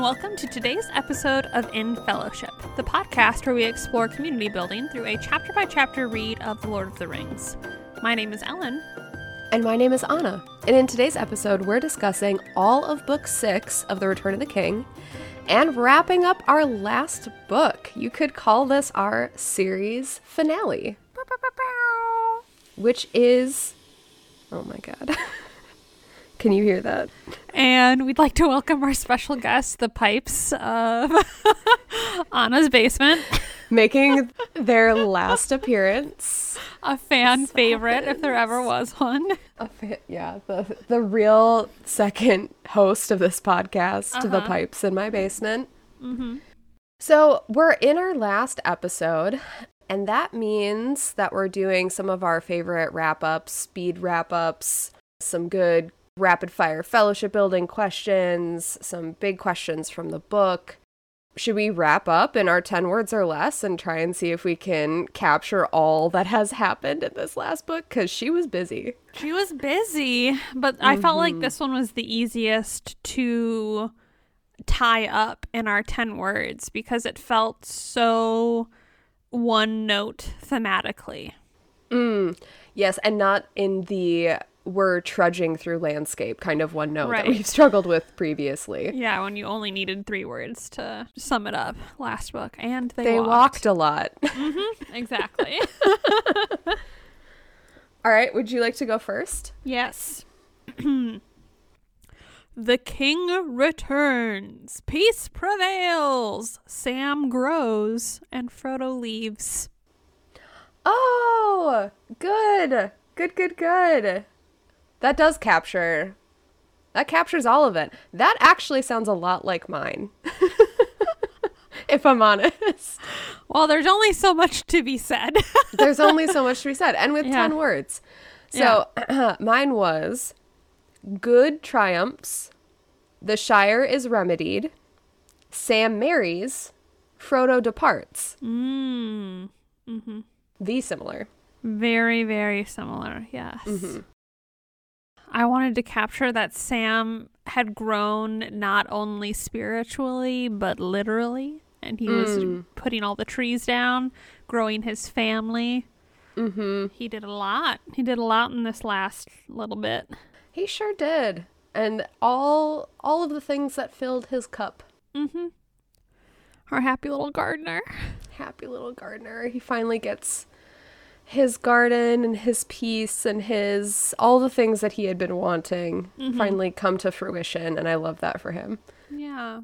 and welcome to today's episode of In Fellowship, the podcast where we explore community building through a chapter by chapter read of The Lord of the Rings. My name is Ellen. And my name is Anna. And in today's episode, we're discussing all of Book Six of The Return of the King and wrapping up our last book. You could call this our series finale, which is. Oh my god. Can you hear that? And we'd like to welcome our special guest, the pipes of Anna's basement. Making their last appearance. A fan favorite, if there ever was one. A fa- yeah, the the real second host of this podcast, the Uh-huh. pipes in my basement. Mm-hmm. So we're in our last episode, and that means that we're doing some of our favorite wrap ups, speed wrap ups, some good rapid fire fellowship building questions, some big questions from the book. Should we wrap up in our 10 words or less and try and see if we can capture all that has happened in this last book? Because she was busy. She was busy, but I felt like this one was the easiest to tie up in our 10 words because it felt so one note thematically. Mm, yes, and not in the we're trudging through landscape kind of one note Right. that we've struggled with previously. Yeah, when you only needed three words to sum it up last book. And they, They walked a lot. Mm-hmm, exactly. All right, would you like to go first? yes. the king returns. Peace prevails. Sam grows and Frodo leaves. Oh, good. Good, good, good. That does capture. That captures all of it. That actually sounds a lot like mine. if I'm honest. Well, there's only so much to be said. There's only so much to be said, and with Yeah. 10 words. So mine was good triumphs, the Shire is remedied, Sam marries, Frodo departs. mm. hmm The similar. Very, very similar. Yes. Mhm. I wanted to capture that Sam had grown not only spiritually, but literally. And he was Mm. putting all the trees down, growing his family. Mm-hmm. He did a lot. He did a lot in this last little bit. He sure did. And all all of the things that filled his cup. Mm-hmm. Our happy little gardener. Happy little gardener. He finally gets his garden and his peace and his all the things that he had been wanting Mhm. finally come to fruition and I love that for him. Yeah.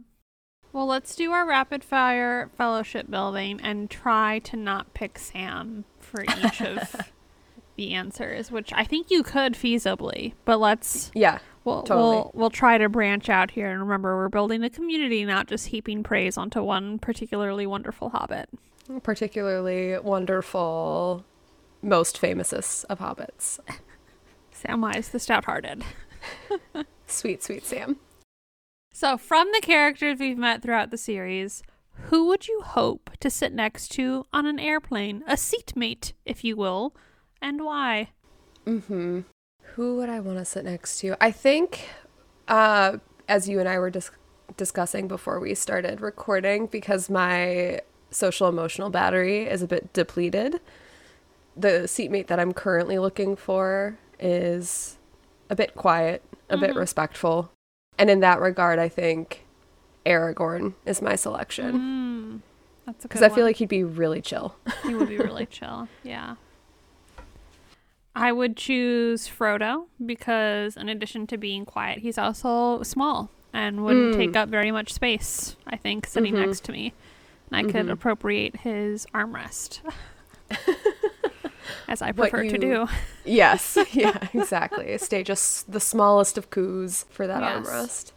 Well, let's do our rapid fire fellowship building and try to not pick Sam for each of the answers, which I think you could feasibly, but let's Yeah. we'll Totally. we'll we'll try to branch out here and remember we're building a community, not just heaping praise onto one particularly wonderful hobbit. Particularly wonderful most famousest of hobbits. Samwise the Stout-Hearted. Sweet, sweet Sam. So, from the characters we've met throughout the series, who would you hope to sit next to on an airplane? A seatmate, if you will, and why? Mm-hmm. Who would I want to sit next to? I think, uh, as you and I were dis- discussing before we started recording, because my social emotional battery is a bit depleted, the seatmate that I'm currently looking for is a bit quiet, a bit Mhm. respectful. And in that regard, I think Aragorn is my selection. Mm, that's Because I feel like he'd be really chill. he would be really chill. Yeah. I would choose Frodo because, in addition to being quiet, he's also small and wouldn't Mm. take up very much space, I think, sitting Mhm. next to me. And I could Mhm. appropriate his armrest. As I prefer to do. Yes, yeah, exactly. Stay just the smallest of coups for that Yes. armrest.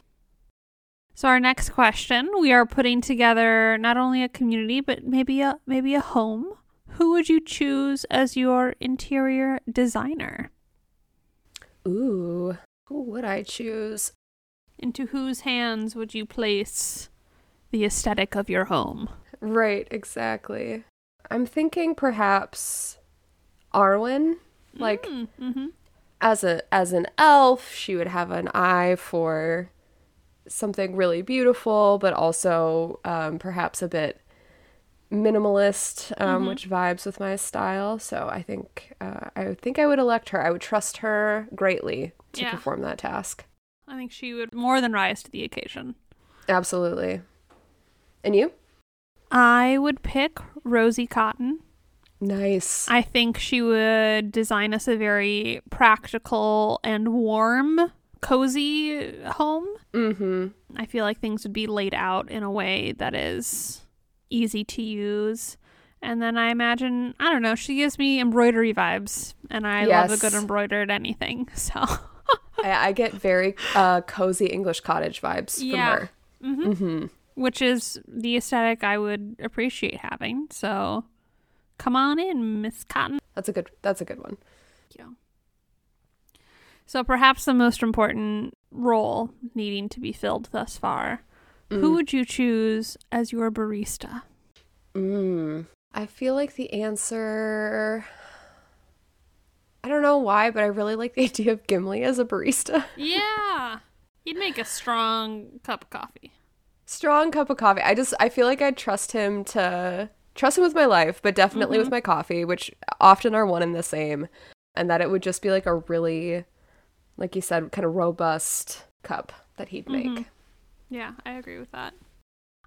So our next question, we are putting together not only a community but maybe a maybe a home. Who would you choose as your interior designer? Ooh, who would I choose? Into whose hands would you place the aesthetic of your home? Right, exactly. I'm thinking perhaps Arwen. Like mm-hmm. as a as an elf, she would have an eye for something really beautiful, but also um, perhaps a bit minimalist, um, Mm-hmm. which vibes with my style. So I think uh, I think I would elect her. I would trust her greatly to Yeah. perform that task. I think she would more than rise to the occasion. Absolutely. And you? I would pick Rosie Cotton. Nice. I think she would design us a very practical and warm, cozy home. mm-hmm. I feel like things would be laid out in a way that is easy to use. And then I imagine, I don't know, she gives me embroidery vibes, and I love a good embroidered anything. So, I, I get very uh, cozy English cottage vibes Yeah. from her. Mm-hmm. which is the aesthetic I would appreciate having. So, come on in, Miss Cotton. That's a good. That's a good one. you. So perhaps the most important role needing to be filled thus far. Who would you choose as your barista? Mm. I feel like the answer. I don't know why, but I really like the idea of Gimli as a barista. Yeah. He'd make a strong cup of coffee. Strong cup of coffee. I just I feel like I'd trust him to trust him with my life, but definitely with mm-hmm. my coffee, which often are one and the same, and that it would just be like a really, like you said, kind of robust cup that he'd mm-hmm. make. Yeah, I agree with that.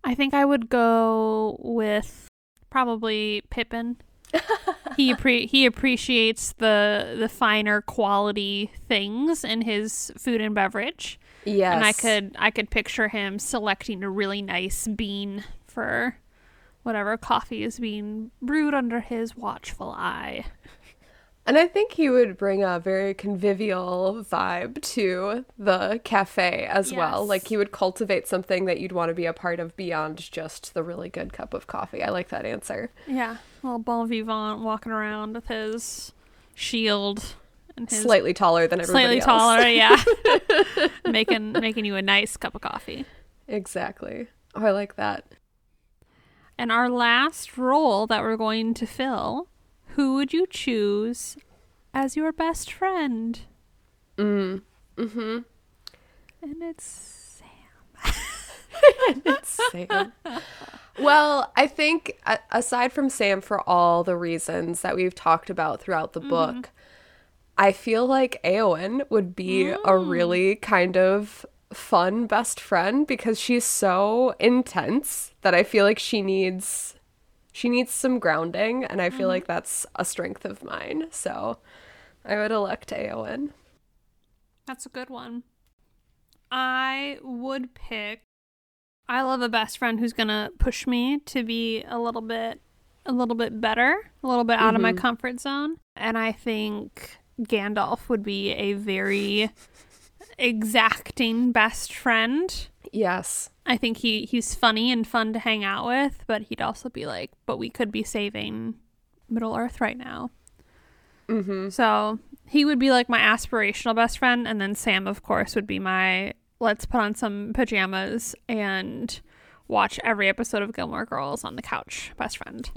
I think I would go with probably Pippin. he appre- he appreciates the the finer quality things in his food and beverage. Yes, and I could I could picture him selecting a really nice bean for whatever coffee is being brewed under his watchful eye. And I think he would bring a very convivial vibe to the cafe as well. Like he would cultivate something that you'd want to be a part of beyond just the really good cup of coffee. I like that answer. Yeah, little bon vivant walking around with his shield and his Slightly taller than everybody slightly else. taller, yeah, making making you a nice cup of coffee. Exactly. Oh, I like that. And our last role that we're going to fill, who would you choose as your best friend? Mm. Mm-hmm. And it's Sam. and It's Sam. well, I think a- aside from Sam, for all the reasons that we've talked about throughout the book, I feel like Eowyn would be a really kind of fun best friend because she's so intense that I feel like she needs she needs some grounding and I feel mm-hmm. like that's a strength of mine. So I would elect Eowyn. That's a good one. I would pick. I love a best friend who's gonna push me to be a little bit, a little bit better, a little bit out of my mm-hmm. comfort zone, and I think Gandalf would be a very exacting best friend. Yes. I think he he's funny and fun to hang out with, but he'd also be like, but we could be saving Middle Earth right now. Mm-hmm. So he would be like my aspirational best friend, and then Sam, of course, would be my let's put on some pajamas and watch every episode of Gilmore Girls on the couch best friend.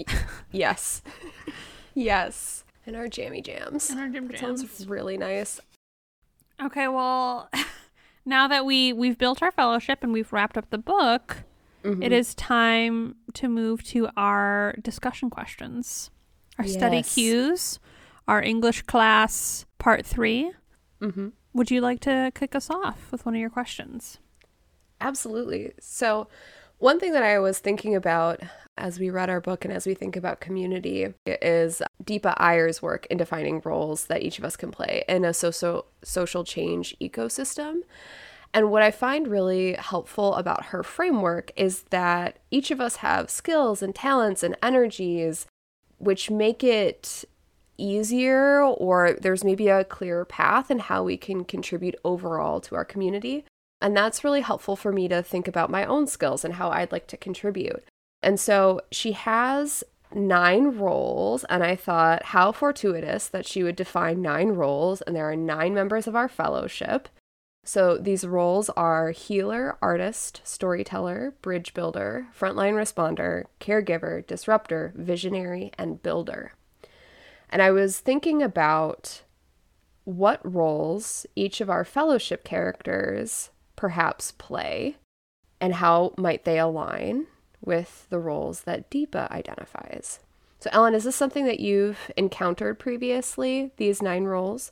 Yes. yes. And our jammy jams. And our That jams. sounds really nice. Okay, well, now that we we've built our fellowship and we've wrapped up the book, Mm-hmm. it is time to move to our discussion questions, our study cues, our English class part 3 Mm-hmm. Would you like to kick us off with one of your questions? Absolutely. So, one thing that I was thinking about as we read our book and as we think about community is Deepa Iyer's work in defining roles that each of us can play in a social social change ecosystem. And what I find really helpful about her framework is that each of us have skills and talents and energies which make it easier or there's maybe a clearer path in how we can contribute overall to our community. And that's really helpful for me to think about my own skills and how I'd like to contribute. And so she has nine roles, and I thought how fortuitous that she would define nine roles, and there are nine members of our fellowship. So these roles are healer, artist, storyteller, bridge builder, frontline responder, caregiver, disruptor, visionary, and builder. And I was thinking about what roles each of our fellowship characters perhaps play? And how might they align with the roles that Deepa identifies? So, Ellen, is this something that you've encountered previously, these nine roles?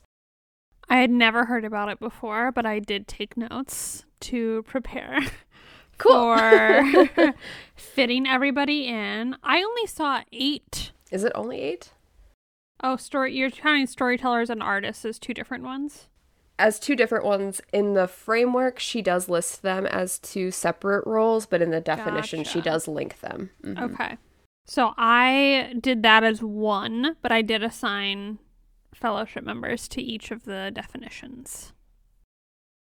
I had never heard about it before, but I did take notes to prepare cool. for fitting everybody in. I only saw eight. Is it only eight? Oh, story. You're counting storytellers and artists as two different ones. As two different ones in the framework, she does list them as two separate roles, but in the definition, gotcha. she does link them. Mm-hmm. Okay. So I did that as one, but I did assign fellowship members to each of the definitions.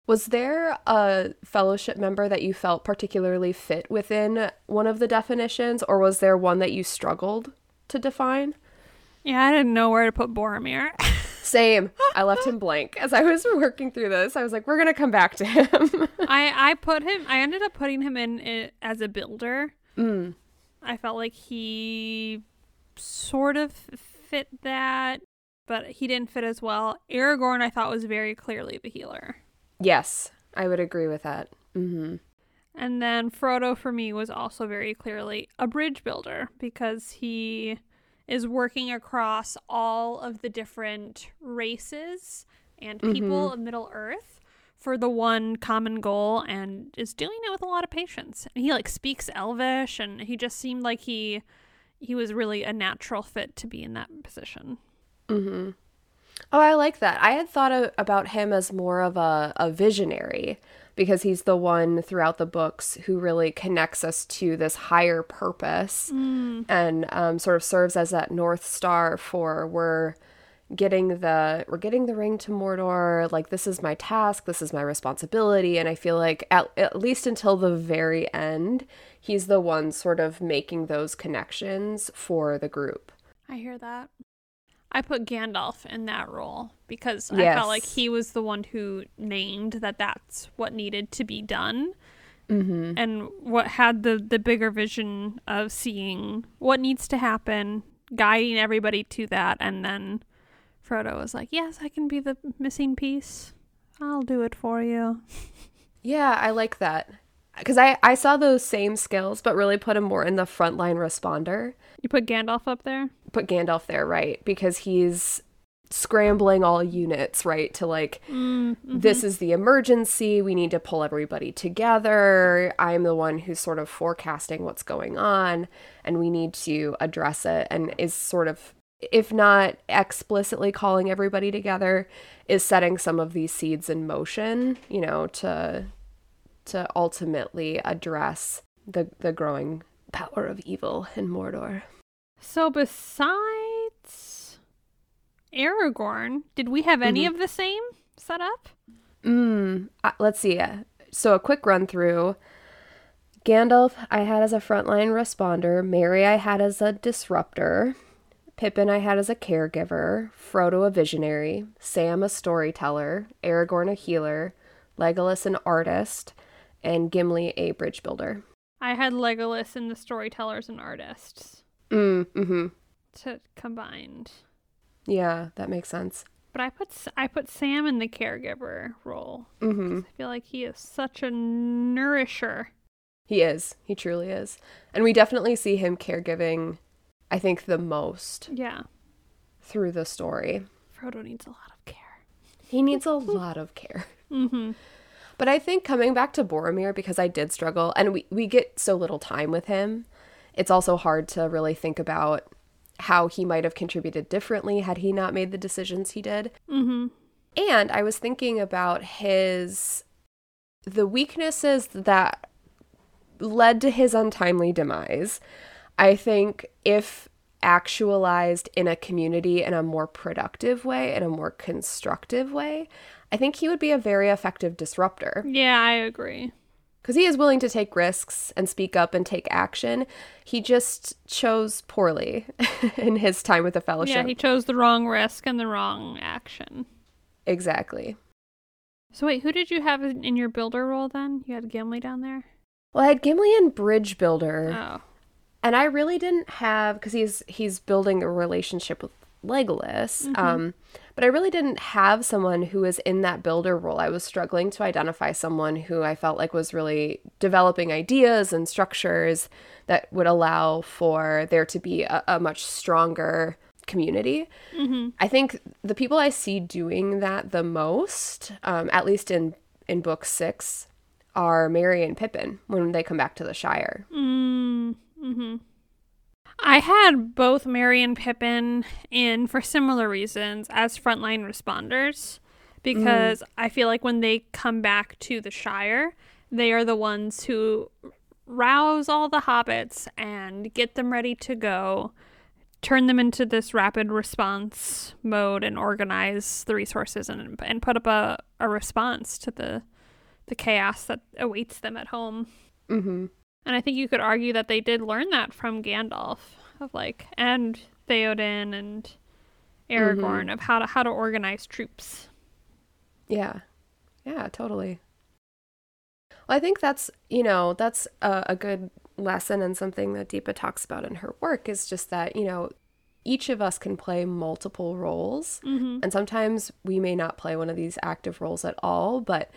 Was there a fellowship member that you felt particularly fit within one of the definitions, or was there one that you struggled to define? Yeah, I didn't know where to put Boromir. Same. I left him blank as I was working through this. I was like, "We're gonna come back to him." I I put him. I ended up putting him in as a builder. Mm. I felt like he sort of fit that, but he didn't fit as well. Aragorn, I thought was very clearly the healer. Yes, I would agree with that. Mm-hmm. And then Frodo for me was also very clearly a bridge builder because he is working across all of the different races and people mm-hmm. of Middle Earth for the one common goal and is doing it with a lot of patience. And he like speaks Elvish and he just seemed like he he was really a natural fit to be in that position. Mhm. Oh, I like that. I had thought of, about him as more of a, a visionary because he's the one throughout the books who really connects us to this higher purpose mm. and um, sort of serves as that north star for we're getting the we're getting the ring to Mordor like this is my task this is my responsibility and I feel like at, at least until the very end he's the one sort of making those connections for the group I hear that I put Gandalf in that role because yes. I felt like he was the one who named that that's what needed to be done. Mm-hmm. And what had the the bigger vision of seeing what needs to happen, guiding everybody to that, and then Frodo was like, "Yes, I can be the missing piece. I'll do it for you." Yeah, I like that because I I saw those same skills, but really put him more in the frontline responder. You put Gandalf up there put Gandalf there, right? Because he's scrambling all units, right? To like, mm, hmm this is the emergency. We need to pull everybody together. I'm the one who's sort of forecasting what's going on, and we need to address it. And is sort of, if not explicitly calling everybody together, is setting some of these seeds in motion, you know, to to ultimately address the the growing power of evil in Mordor. So besides Aragorn, did we have any mm-hmm. of the same setup? Mm, uh, let's see. So a quick run through. Gandalf I had as a frontline responder, Merry I had as a disruptor, Pippin I had as a caregiver, Frodo a visionary, Sam a storyteller, Aragorn a healer, Legolas an artist, and Gimli a bridge builder. I had Legolas and the storytellers and artists. Mm, mm-hmm. To combined. Yeah, that makes sense. But I put I put Sam in the caregiver role. Mm-hmm. I feel like he is such a nourisher. He is. He truly is. And we definitely see him caregiving, I think, the most. Yeah. Through the story. Frodo needs a lot of care. He needs a lot of care. Mm-hmm. But I think coming back to Boromir, because I did struggle, and we, we get so little time with him, it's also hard to really think about how he might have contributed differently had he not made the decisions he did. Mm-hmm. And I was thinking about his the weaknesses that led to his untimely demise. I think if actualized in a community in a more productive way, in a more constructive way, I think he would be a very effective disruptor. Yeah, I agree because he is willing to take risks and speak up and take action. He just chose poorly in his time with the fellowship. Yeah, he chose the wrong risk and the wrong action. Exactly. So wait, who did you have in your builder role then? You had Gimli down there? Well, I had Gimli and Bridge Builder. Oh. And I really didn't have because he's he's building a relationship with Legolas. Mm-hmm. Um, but I really didn't have someone who was in that builder role. I was struggling to identify someone who I felt like was really developing ideas and structures that would allow for there to be a, a much stronger community. Mm-hmm. I think the people I see doing that the most, um, at least in in book six, are Merry and Pippin when they come back to the Shire. Mm-hmm. I had both Merry and Pippin in for similar reasons as frontline responders because mm. I feel like when they come back to the Shire, they are the ones who rouse all the hobbits and get them ready to go, turn them into this rapid response mode and organize the resources and and put up a, a response to the the chaos that awaits them at home. Mm-hmm. And I think you could argue that they did learn that from Gandalf of like and Theoden and Aragorn mm-hmm. of how to how to organize troops. Yeah. Yeah, totally. Well, I think that's, you know, that's a, a good lesson and something that Deepa talks about in her work is just that, you know, each of us can play multiple roles. Mm-hmm. And sometimes we may not play one of these active roles at all, but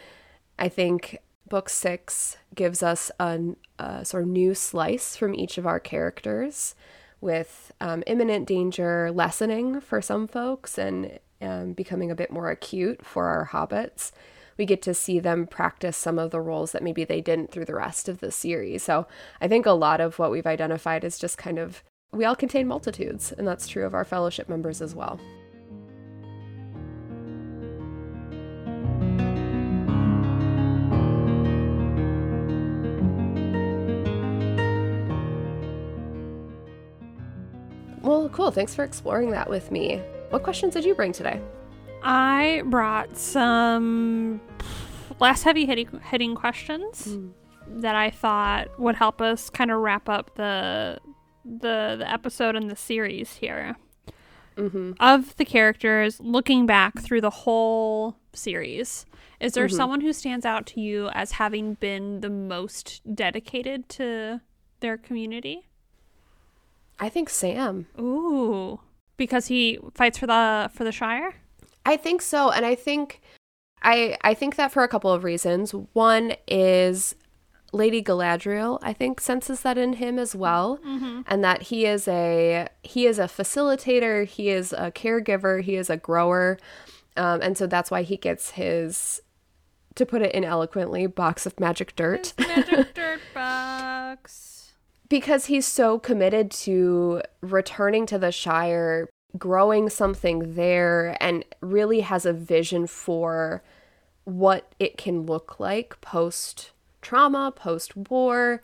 I think book six gives us a, a sort of new slice from each of our characters with um, imminent danger lessening for some folks and um, becoming a bit more acute for our hobbits. We get to see them practice some of the roles that maybe they didn't through the rest of the series. So I think a lot of what we've identified is just kind of we all contain multitudes, and that's true of our fellowship members as well. Cool. Thanks for exploring that with me. What questions did you bring today? I brought some less heavy hitting, hitting questions mm. that I thought would help us kind of wrap up the the the episode and the series here. Mm-hmm. Of the characters, looking back through the whole series, is there mm-hmm. someone who stands out to you as having been the most dedicated to their community? I think Sam. Ooh, because he fights for the for the Shire. I think so, and I think I I think that for a couple of reasons. One is Lady Galadriel, I think, senses that in him as well, mm-hmm. and that he is a he is a facilitator, he is a caregiver, he is a grower, um, and so that's why he gets his, to put it in eloquently, box of magic dirt. His magic dirt box because he's so committed to returning to the Shire, growing something there, and really has a vision for what it can look like post trauma, post war.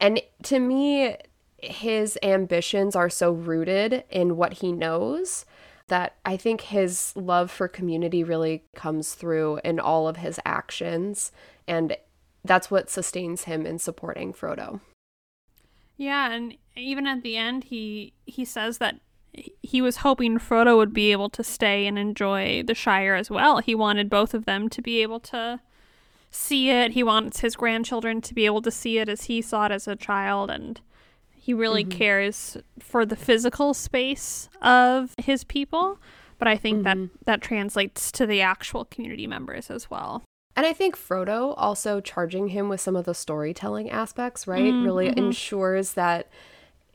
And to me, his ambitions are so rooted in what he knows that I think his love for community really comes through in all of his actions. And that's what sustains him in supporting Frodo. Yeah, and even at the end, he he says that he was hoping Frodo would be able to stay and enjoy the Shire as well. He wanted both of them to be able to see it. He wants his grandchildren to be able to see it as he saw it as a child, and he really mm-hmm. cares for the physical space of his people. But I think mm-hmm. that that translates to the actual community members as well. And I think Frodo also charging him with some of the storytelling aspects, right, mm-hmm. really ensures that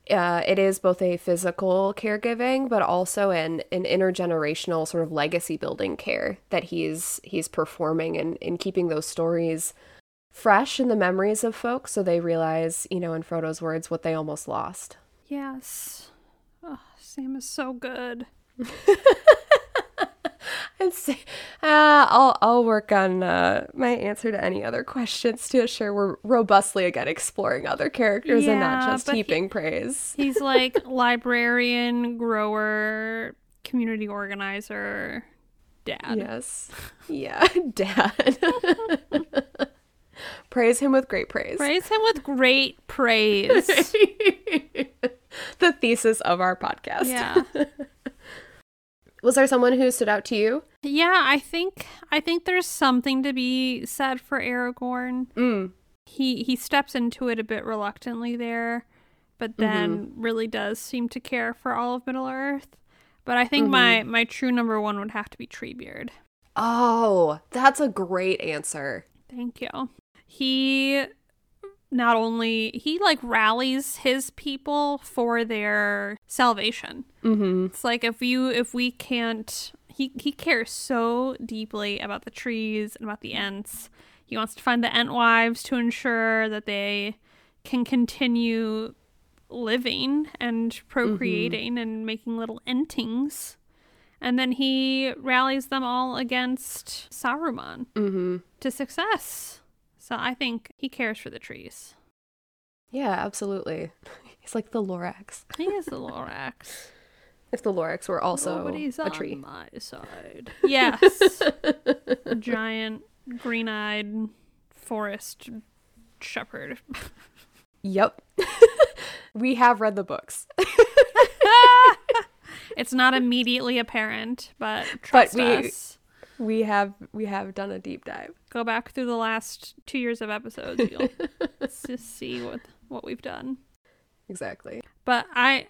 uh, it is both a physical caregiving, but also an, an intergenerational sort of legacy building care that he's he's performing and in keeping those stories fresh in the memories of folks, so they realize, you know, in Frodo's words, what they almost lost. Yes. Oh, Sam is so good. and say, uh, I'll I'll work on uh, my answer to any other questions to assure we're robustly again exploring other characters yeah, and not just heaping he, praise. He's like librarian, grower, community organizer, dad. Yes, yeah, dad. praise him with great praise. Praise him with great praise. the thesis of our podcast. Yeah. Was there someone who stood out to you? Yeah, I think I think there's something to be said for Aragorn. Mm. He he steps into it a bit reluctantly there, but then mm-hmm. really does seem to care for all of Middle Earth. But I think my my true number one would have to be Treebeard. Oh, that's a great answer. Thank you. He not only he like rallies his people for their salvation. Mm-hmm. It's like if you if we can't he he cares so deeply about the trees and about the Ents. He wants to find the Ent wives to ensure that they can continue living and procreating and making little entings. And then he rallies them all against Saruman Mm-hmm. to success. So I think he cares for the trees. Yeah, absolutely. He's like the Lorax. He is the Lorax. If the Lorax were also Nobody's a on tree. my side. Yes. a giant green-eyed forest shepherd. Yep. we have read the books. it's not immediately apparent, but But trust we- us. We have we have done a deep dive. Go back through the last two years of episodes. You'll just see what what we've done. Exactly. But I,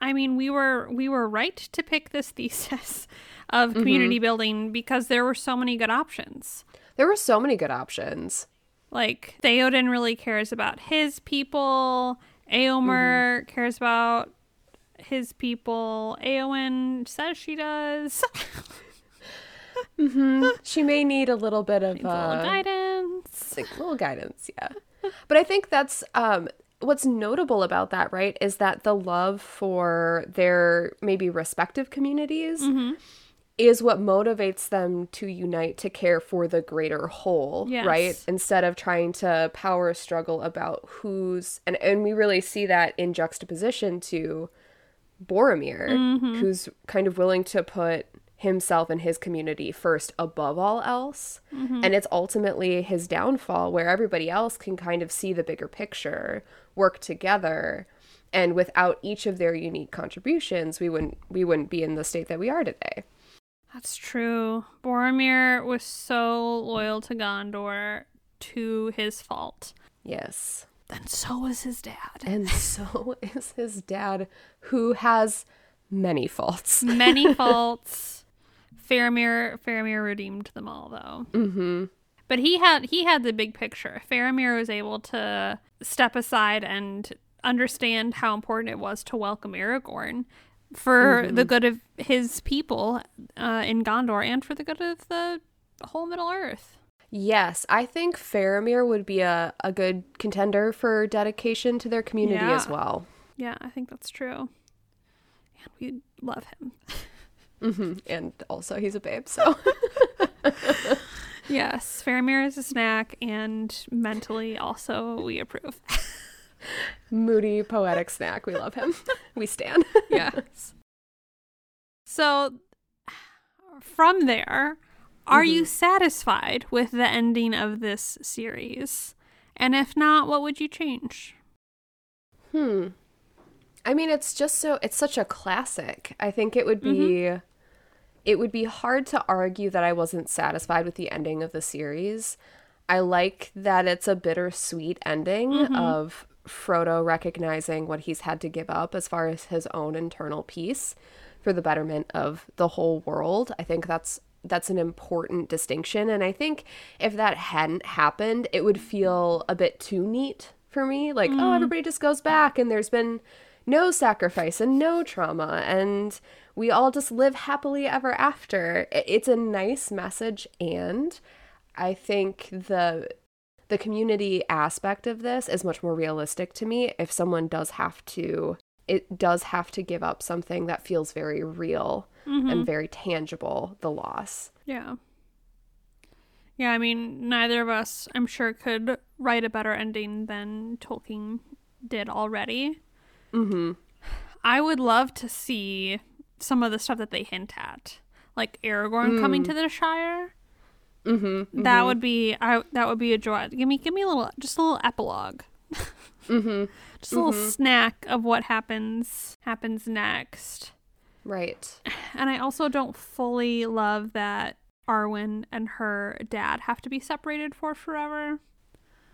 I mean, we were we were right to pick this thesis of Mm-hmm. community building because there were so many good options. There were so many good options. Like Theoden really cares about his people. Eomer Mm-hmm. cares about his people. Eowyn says she does. She may need a little bit of little uh, guidance. like little guidance, yeah. But I think that's um what's notable about that, right, is that the love for their maybe respective communities Mm-hmm. is what motivates them to unite to care for the greater whole, right? Instead of trying to power struggle about who's and and we really see that in juxtaposition to Boromir, Mm-hmm. who's kind of willing to put himself and his community first above all else. Mm-hmm. And it's ultimately his downfall where everybody else can kind of see the bigger picture, work together. And without each of their unique contributions, we wouldn't we wouldn't be in the state that we are today. That's true. Boromir was so loyal to Gondor to his fault. Yes. Then so was his dad. And so is his dad, who has many faults. Many faults. Faramir Faramir redeemed them all though. Mm-hmm. But he had he had the big picture. Faramir was able to step aside and understand how important it was to welcome Aragorn for the good of his people uh, in Gondor and for the good of the whole Middle Earth. Yes, I think Faramir would be a, a good contender for dedication to their community as well. Yeah, I think that's true. And we love him. hmm And also, he's a babe, so. Yes, Faramir is a snack, and mentally also we approve. Moody, poetic snack. We love him. we stand. yes. So, from there, are you satisfied with the ending of this series? And if not, what would you change? Hmm. I mean, it's just so it's such a classic. I think it would be mm-hmm. it would be hard to argue that I wasn't satisfied with the ending of the series. I like that it's a bittersweet ending mm-hmm. of Frodo recognizing what he's had to give up as far as his own internal peace for the betterment of the whole world. I think that's that's an important distinction and I think if that hadn't happened, it would feel a bit too neat for me. Like, oh, mm-hmm. everybody just goes back and there's been no sacrifice and no trauma and we all just live happily ever after. It's a nice message and I think the the community aspect of this is much more realistic to me if someone does have to it does have to give up something that feels very real mm-hmm. and very tangible the loss Yeah. Yeah, I mean, neither of us, I'm sure, could write a better ending than Tolkien did already. Mm-hmm I would love to see some of the stuff that they hint at, like Aragorn coming to the Shire. mm-hmm That would be I that would be a joy. Give me give me a little just a little epilogue. mm-hmm Just a little snack of what happens happens next. right And I also don't fully love that Arwen and her dad have to be separated for forever.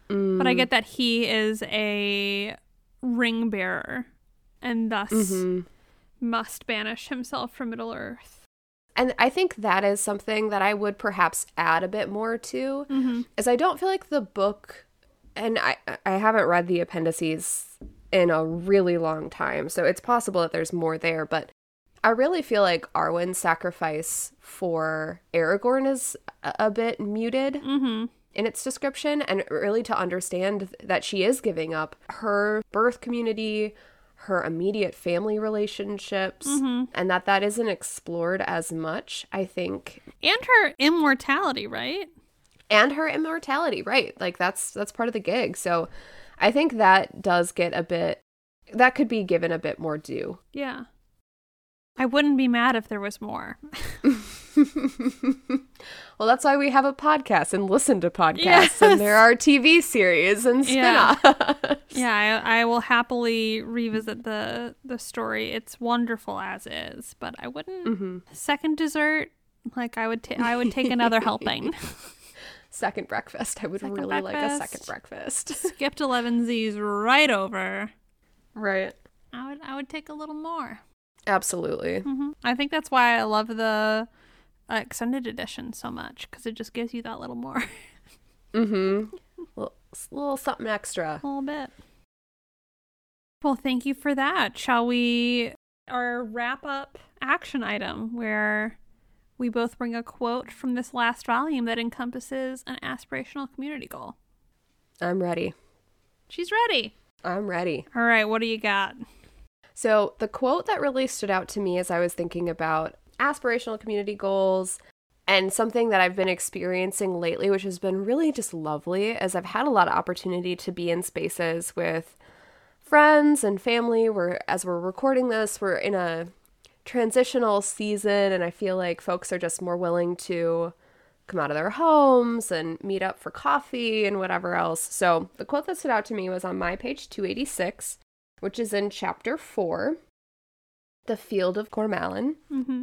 But I get that he is a ring bearer and thus mm-hmm must banish himself from Middle Earth. And I think that is something that I would perhaps add a bit more to, Mm-hmm. is I don't feel like the book, and I I haven't read the appendices in a really long time, so it's possible that there's more there, but I really feel like Arwen's sacrifice for Aragorn is a, a bit muted Mm-hmm. In its description, and really to understand that she is giving up her birth community, her immediate family relationships, Mm-hmm. and that that isn't explored as much, I think, And her immortality, right? and her immortality, right? Like that's that's part of the gig. So I think that does get a bit that could be given a bit more due. Yeah. I wouldn't be mad if there was more. well, that's why we have a podcast and listen to podcasts Yes. and there are TV series and Yeah. spin-offs. Yeah, I, I will happily revisit the the story. It's wonderful as is, but I wouldn't Mm-hmm. second dessert. Like I would, ta- I would take another helping. Second breakfast. I would Second really like a second breakfast. Skipped elevenses right over. right. I would, I would take a little more. Absolutely. hmm I think that's why I love the extended edition so much because it just gives you that little more, Mm-hmm. little, little something extra. a little bit. Well, thank you for that. Shall we our wrap up action item where we both bring a quote from this last volume that encompasses an aspirational community goal? I'm ready. She's ready. I'm ready. All right, what do you got? So, the quote that really stood out to me as I was thinking about aspirational community goals and something that I've been experiencing lately, which has been really just lovely, as I've had a lot of opportunity to be in spaces with friends and family. We're, as we're recording this, we're in a transitional season, and I feel like folks are just more willing to come out of their homes and meet up for coffee and whatever else. So, the quote that stood out to me was on my page 286 which is in chapter four, The Field of Cormallen. Mm-hmm.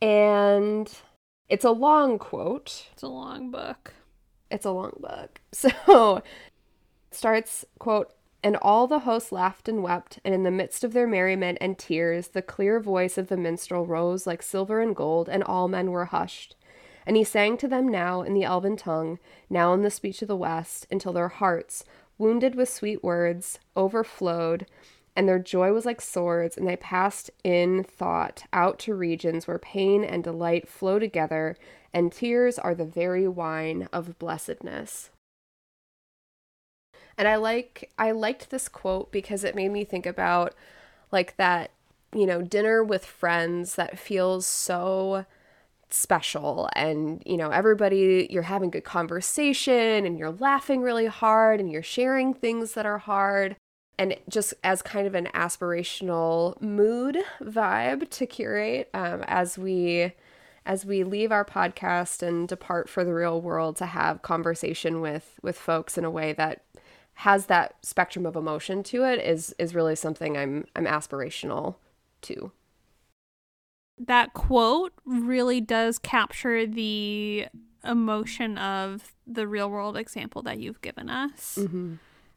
And it's a long quote. It's a long book. It's a long book. So starts, quote, and all the hosts laughed and wept, and in the midst of their merriment and tears, the clear voice of the minstrel rose like silver and gold, and all men were hushed. And he sang to them now in the elven tongue, now in the speech of the West, until their hearts, wounded with sweet words, overflowed, and their joy was like swords, and they passed in thought out to regions where pain and delight flow together, and tears are the very wine of blessedness. And I like I liked this quote because it made me think about like that, you know, dinner with friends that feels so special and you know everybody you're having good conversation and you're laughing really hard and you're sharing things that are hard and just as kind of an aspirational mood vibe to curate um, as we as we leave our podcast and depart for the real world to have conversation with with folks in a way that has that spectrum of emotion to it is is really something I'm I'm aspirational to. that quote really does capture the emotion of the real world example that you've given us. Mm-hmm.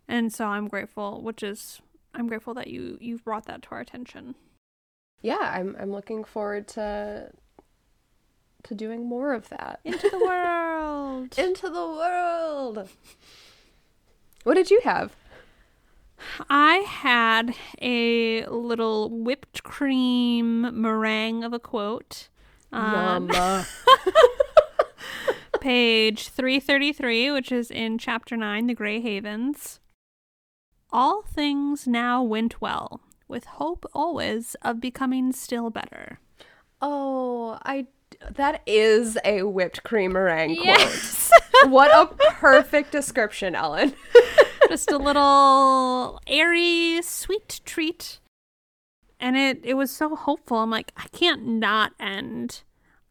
And so I'm grateful, which is I'm grateful that you you've brought that to our attention. Yeah, I'm I'm looking forward to to doing more of that. Into the world. Into the world. What did you have? I had a little whipped cream meringue of a quote. Um, Yum. page 333, which is in chapter 9, The Grey Havens. All things now went well, with hope always of becoming still better. oh, I that is a whipped cream meringue Yes. quote. what a perfect description, Ellen. Just a little airy, sweet treat. And it, it was so hopeful. I'm like, I can't not end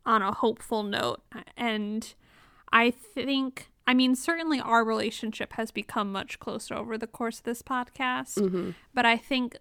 on a hopeful note. And I think, I mean, certainly our relationship has become much closer over the course of this podcast. Mm-hmm. But I think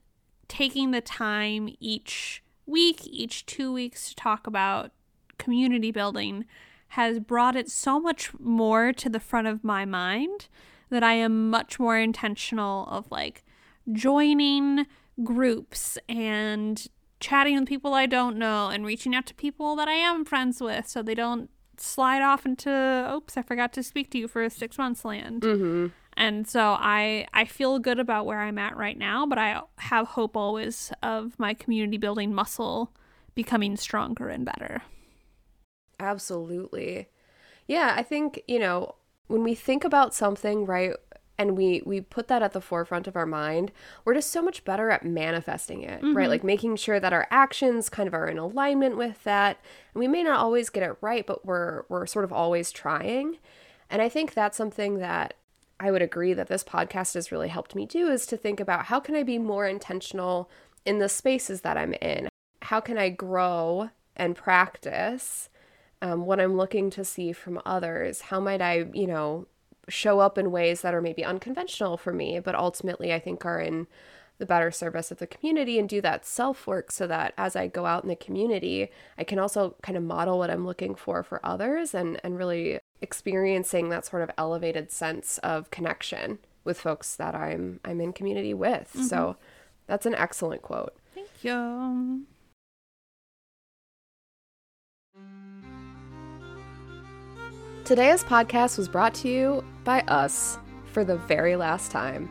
taking the time each week, each two weeks to talk about community building has brought it so much more to the front of my mind that I am much more intentional of like joining groups and chatting with people I don't know and reaching out to people that I am friends with so they don't slide off into oops, I forgot to speak to you for 6 months land. Mm-hmm. And so I I feel good about where I'm at right now, but I have hope always of my community building muscle becoming stronger and better. Absolutely. Yeah, I think, you know, when we think about something, right, and we we put that at the forefront of our mind, we're just so much better at manifesting it, mm-hmm. right? Like making sure that our actions kind of are in alignment with that. And we may not always get it right, but we're we're sort of always trying. And I think that's something that I would agree that this podcast has really helped me do is to think about how can I be more intentional in the spaces that I'm in? How can I grow and practice um, what I'm looking to see from others? How might I, you know, show up in ways that are maybe unconventional for me, but ultimately I think are in the better service of the community and do that self work so that as I go out in the community, I can also kind of model what I'm looking for for others and, and really experiencing that sort of elevated sense of connection with folks that I'm I'm in community with. Mm-hmm. So that's an excellent quote. Thank you. Today's podcast was brought to you by us for the very last time.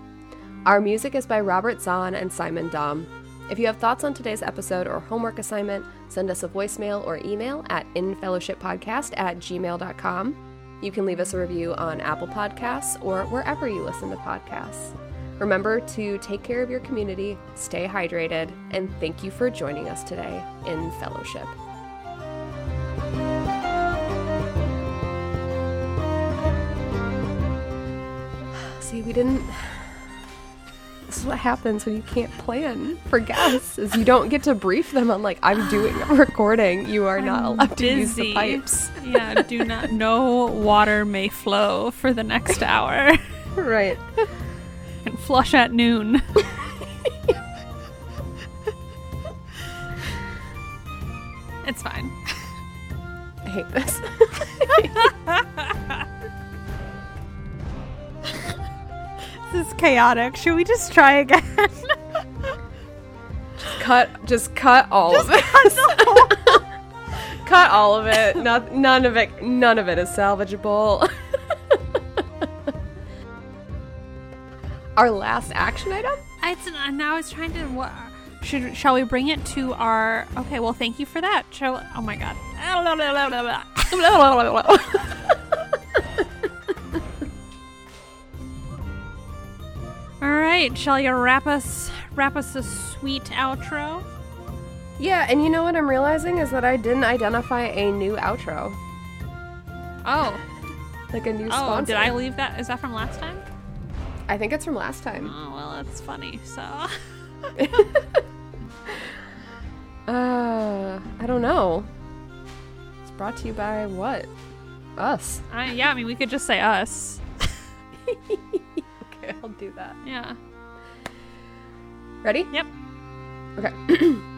Our music is by Robert Zahn and Simon Dom. If you have thoughts on today's episode or homework assignment, send us a voicemail or email at infellowshippodcast at gmail.com. You can leave us a review on Apple Podcasts or wherever you listen to podcasts. Remember to take care of your community, stay hydrated, and thank you for joining us today in fellowship. We didn't. This is what happens when you can't plan for guests. Is you don't get to brief them on like I'm doing a recording. You are I'm not allowed busy. to use the pipes. yeah, do not. No water may flow for the next hour. right. and flush at noon. it's fine. I hate this. is chaotic. Should we just try again? just cut. Just cut all just of it. Cut, cut all of it. Not, none of it. None of it is salvageable. our last action item. It's uh, now. I was trying to. What, should shall we bring it to our? Okay. Well, thank you for that. Shall, oh my god. Right, shall you wrap us wrap us a sweet outro? Yeah, and you know what I'm realizing is that I didn't identify a new outro. Oh. Like a new oh, sponsor. did I leave that? Is that from last time? I think it's from last time. Oh, well, that's funny. So. uh, I don't know. It's brought to you by what? Us. Uh, yeah, I mean, we could just say us. I'll do that. Yeah. Ready? Yep. Okay.